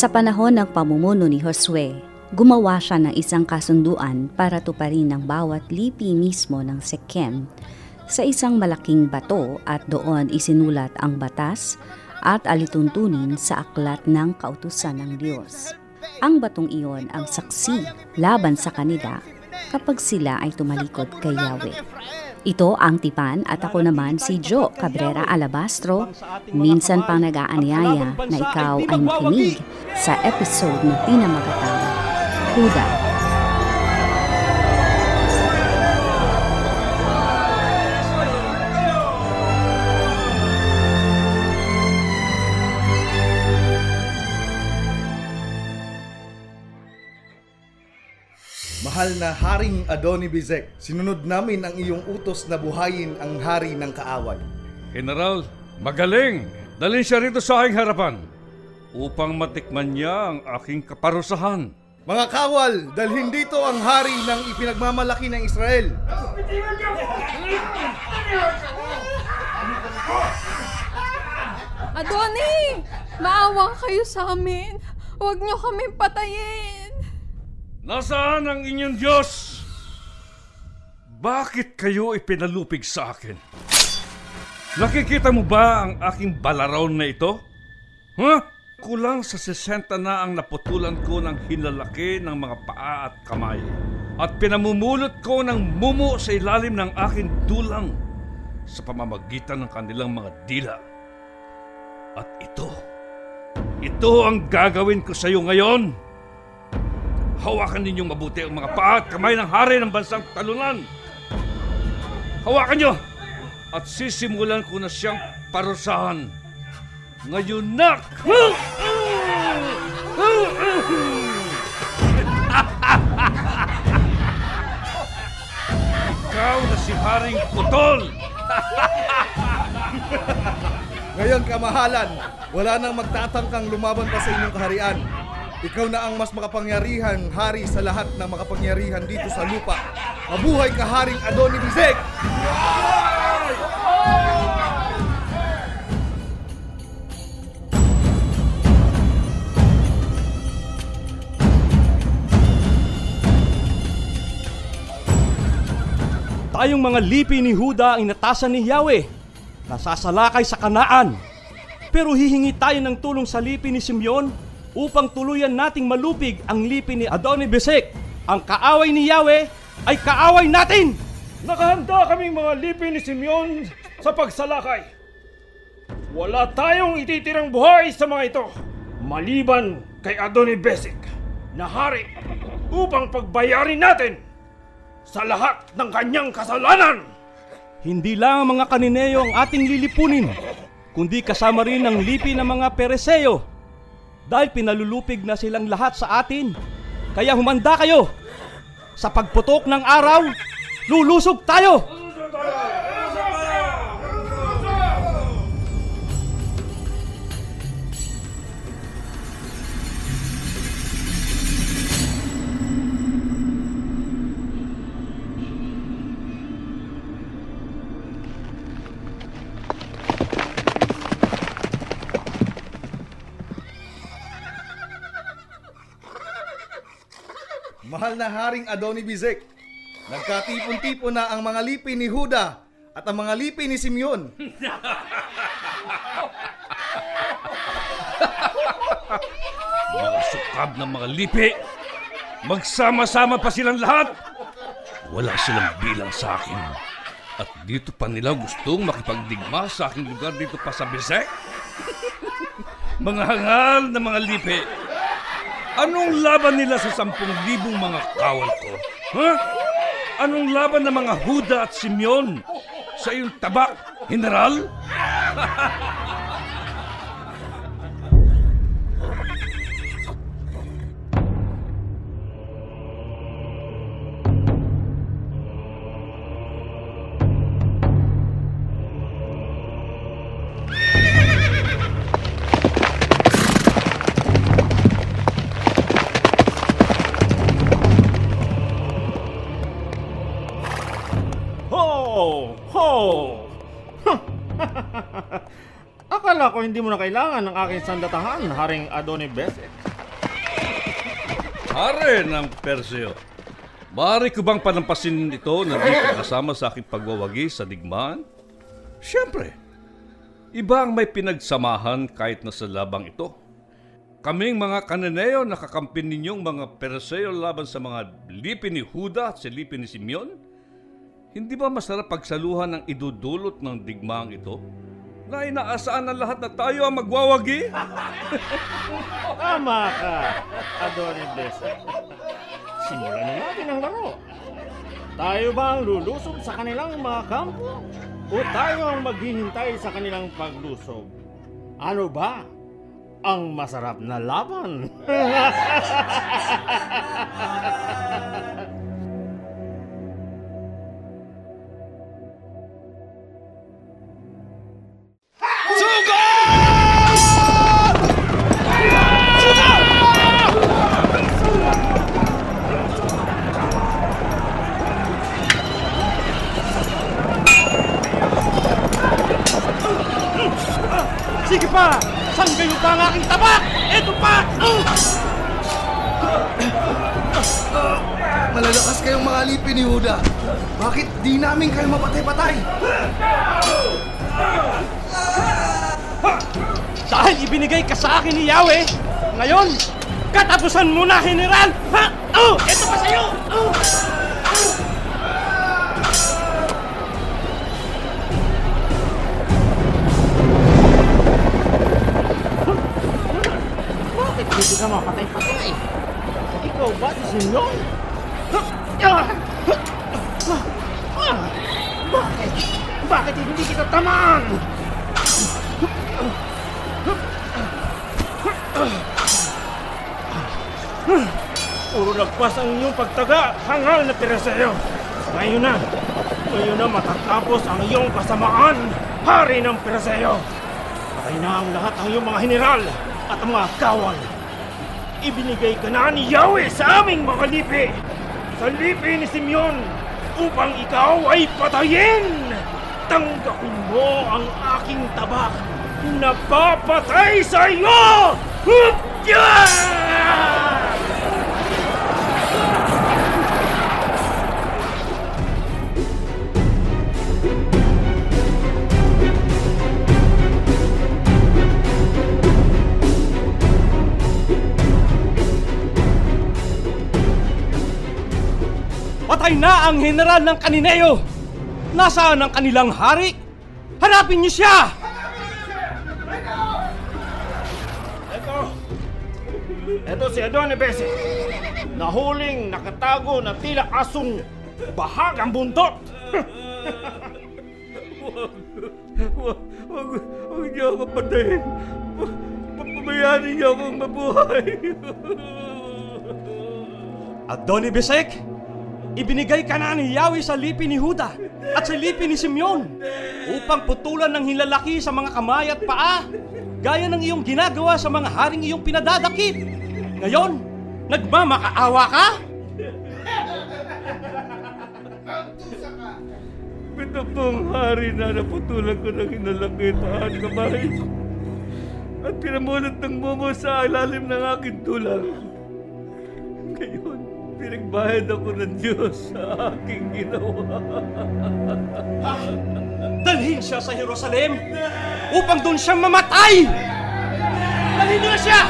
Sa panahon ng pamumuno ni Josue, gumawa siya ng isang kasunduan para tuparin ng bawat lipi mismo ng Sekem sa isang malaking bato at doon isinulat ang batas at alituntunin sa aklat ng kautusan ng Diyos. Ang batong iyon ang saksi laban sa kanila kapag sila ay tumalikod kay Yahweh. Ito ang Tipan at ako naman si Joe Cabrera Alabastro. Minsan pang nag-aanyaya na ikaw ay makinig sa episode na pinamagatang Huda. Mahal na Haring Adonibizek, sinunod namin ang iyong utos na buhayin ang hari ng kaaway. General, magaling! Dalhin siya rito sa aking harapan upang matikman niya ang aking kaparusahan. Mga kawal, dalhin dito ang hari ng ipinagmamalaki ng Israel. Adoni! Maawa kayo sa amin. Huwag niyo kami patayin. Nasaan ang inyong Diyos? Bakit kayo ipinalupig sa akin? Nakikita mo ba ang aking balaraon na ito? Huh? Kulang sa 60 na ang naputulan ko ng hinlalaki ng mga paa at kamay. At pinamumulot ko ng mumo sa ilalim ng aking dulang sa pamamagitan ng kanilang mga dila. At ito, ito ang gagawin ko sa iyo ngayon. Hawakan ninyong mabuti ang mga paa at kamay ng hari ng bansang talunan. Hawakan nyo! At sisimulan ko na siyang parusahan. Ngayon na! Ikaw na si Haring Putol! Ngayon kamahalan, wala nang magtatangkang lumaban pa sa inyong kaharian. Ikaw na ang mas makapangyarihan hari sa lahat ng makapangyarihan dito sa lupa. Mabuhay ka Haring Adonibizek! Tayong mga lipi ni Huda ang inatasan ni Yahweh. Nasasalakay sa kanaan. Pero hihingi tayo ng tulong sa lipi ni Simeon upang tuluyan nating malupig ang lipi ni Adonibesek. Ang kaaway ni Yahweh ay kaaway natin! Nakahanda kaming mga lipi ni Simeon sa pagsalakay. Wala tayong ititirang buhay sa mga ito. Maliban kay Adoni Besik na hari upang pagbayarin natin sa lahat ng kanyang kasalanan. Hindi lang ang mga kanineyo ang ating lilipunin, kundi kasama rin ang lipi ng mga pereseyo. Dahil pinalulupig na silang lahat sa atin. Kaya humanda kayo. Sa pagputok ng araw, lulusog tayo! Mahal na Haring Adonibizek, nagkatipon-tipon na ang mga lipi ni Huda at ang mga lipi ni Simeon. Mga sukab ng mga lipi. Magsama-sama pa silang lahat. Wala silang bilang sa akin. At dito pa nila gustong makipagdigma sa aking lugar dito pa sa Bisek? mga hangal na mga lipi. Anong laban nila sa sampung libong mga kawal ko? Ha? Anong laban ng mga Huda at Simeon sa iyong tabak, General? ko hindi mo na kailangan ng aking sandatahan, Haring Adoni Besek. Hare ng Perseo. Maaari ko bang panampasin ito na di ka kasama sa aking pagwawagi sa digmaan? Siyempre. Iba ang may pinagsamahan kahit na sa labang ito. Kaming mga kananeo nakakampin ninyong mga Perseo laban sa mga lipi ni Huda at lipi ni Simeon? Hindi ba masarap pagsaluhan ang idudulot ng digmaang ito? Na inaasaan ng lahat na tayo ang magwawagi? Tama ka, Adoni Besek. Simulan na natin ang laro. Tayo ba ang lulusob sa kanilang mga kampo? O tayo ang maghihintay sa kanilang paglusob? Ano ba ang masarap na laban? pa ang aking tabak? Eto pa! Malalakas kayong mga lipi ni Huda. Bakit di namin kayo mapatay-patay? Dahil ibinigay ka sa akin ni Yahweh, ngayon, katapusan mo na, General! Ha? Oh! Eto pa sa'yo! Oh! Hindi ka mapatay-patay? Ikaw ba si Simeon? Bakit? Bakit hindi kita tamaan? Puro lagpas ang iyong pagtaga, hangal na Pereseo. Ngayon na, ngayon na matatapos ang iyong kasamaan, hari ng Pereseo. Patay na ang lahat ng iyong mga general at mga kawal. Ibinigay ka na ni Yahweh sa aming mga lipi, sa lipi ni Simeon, upang ikaw ay patayin. Tanggapin mo ang aking tabak na papatay sa iyo! Hupya! Patay na ang general ng Kanineo! Nasaan ang kanilang hari? Hanapin niyo siya! Ito. Ito si Adone Bese. Nahuling nakatago na tila asong bahagang buntot. Wag, wag, wag niyo ako patayin. Pa- Papabayaan niyo akong mabuhay. Adoni Besek, ibinigay ka na ni Yahweh sa lipi ni Huda at sa lipi ni Simeon upang putulan ng hilalaki sa mga kamay at paa gaya ng iyong ginagawa sa mga haring iyong pinadadakip. Ngayon, nagmamakaawa ka? Ito pong hari na naputulan ko ng hinalaki at kamay. At pinamulot ng momo sa ilalim ng aking tulang. Ngayon, pinagbayad ako ng Diyos sa aking ginawa. Dalhin siya sa Jerusalem upang doon siya mamatay! Dalhin niyo siya!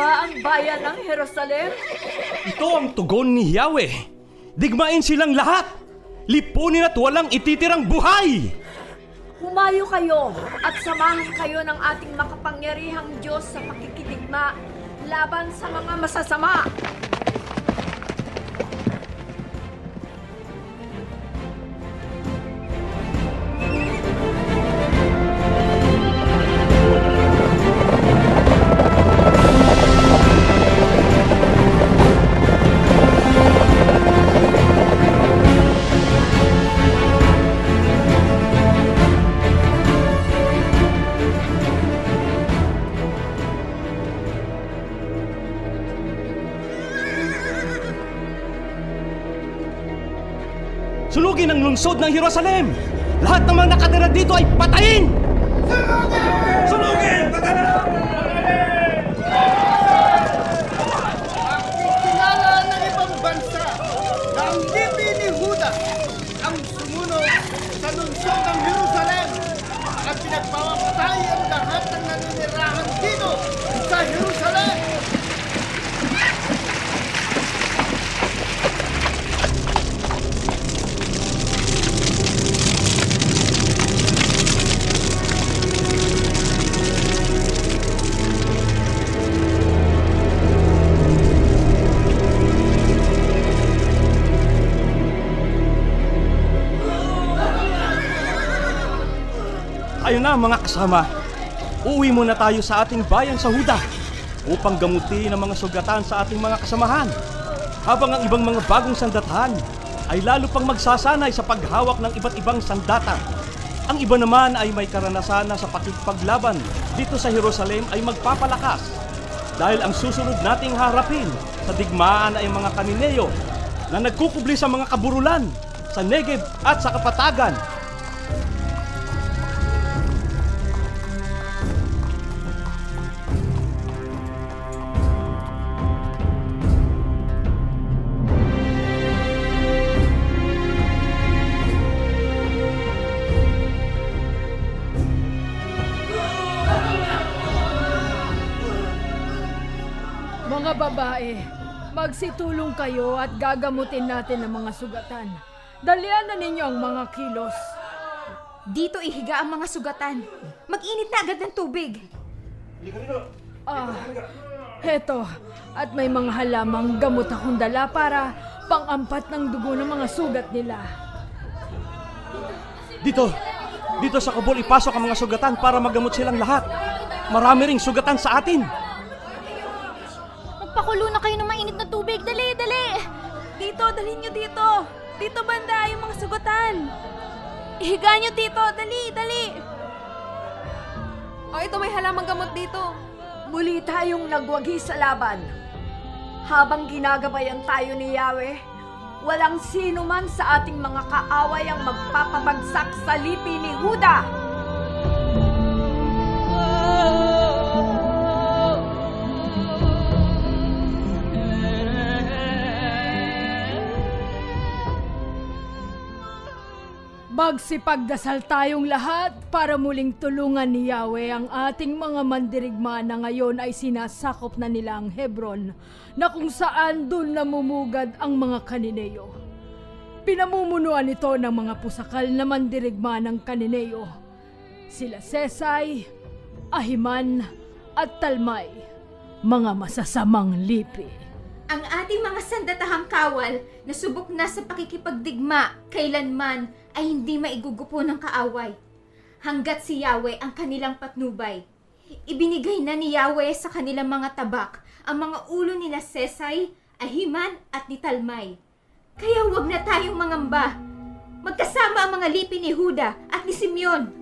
Ba ang bayan ng Jerusalem? Ito ang tugon ni Yahweh. Digmain silang lahat. Lipunin at walang ititirang buhay. Humayo kayo at samahan kayo ng ating makapangyarihang Diyos sa pakikidigma laban sa mga masasama. Ng Jerusalem! Lahat ng mga nakatira dito ay patayin! Sunugin! Kilala Ayun na mga kasama. Uuwi muna tayo sa ating bayan sa Huda upang gamutin ang mga sugatan sa ating mga kasamahan. Habang ang ibang mga bagong sandatahan ay lalo pang magsasanay sa paghawak ng iba't ibang sandata. Ang iba naman ay may karanasan na sa pakikipaglaban dito sa Jerusalem ay magpapalakas. Dahil ang susunod nating harapin sa digmaan ay mga kanineyo na nagkukubli sa mga kaburulan sa Negev at sa Kapatagan Mga babae, magsitulong kayo at gagamutin natin ang mga sugatan. Dalian na ninyo ang mga kilos. Dito ihiga ang mga sugatan. Mag-init na agad ng tubig. Ah, heto. At may mga halamang gamot akong dala para pangampat ng dugo ng mga sugat nila. Dito, dito sa Kabul ipasok ang mga sugatan para magamot silang lahat. Marami ring sugatan sa atin. Dalhin nyo dito. Dito banda yung mga sugatan. Ihiga nyo dito. Dali, dali! O ito may halamang gamot dito. Muli tayong nagwagi sa laban. Habang ginagabayan tayo ni Yahweh, walang sino man sa ating mga kaaway ang magpapabagsak sa lipi ni Huda. Magsipagdasal tayong lahat para muling tulungan ni Yahweh ang ating mga mandirigma na ngayon ay sinasakop na nila ang Hebron na kung saan dun namumugad ang mga kanineyo. Pinamumunuan ito ng mga pusakal na mandirigma ng kanineyo. Sila Sesay, Ahiman at Talmay, mga masasamang lipi. Ang ating mga sandatahang kawal na subok na sa pakikipagdigma kailanman ay hindi maigugupo ng kaaway. Hanggat si Yahweh ang kanilang patnubay. Ibinigay na ni Yahweh sa kanilang mga tabak ang mga ulo nila Sesay, Ahiman at ni Talmay. Kaya huwag na tayong mangamba. Magkasama ang mga lipi ni Huda at ni Simeon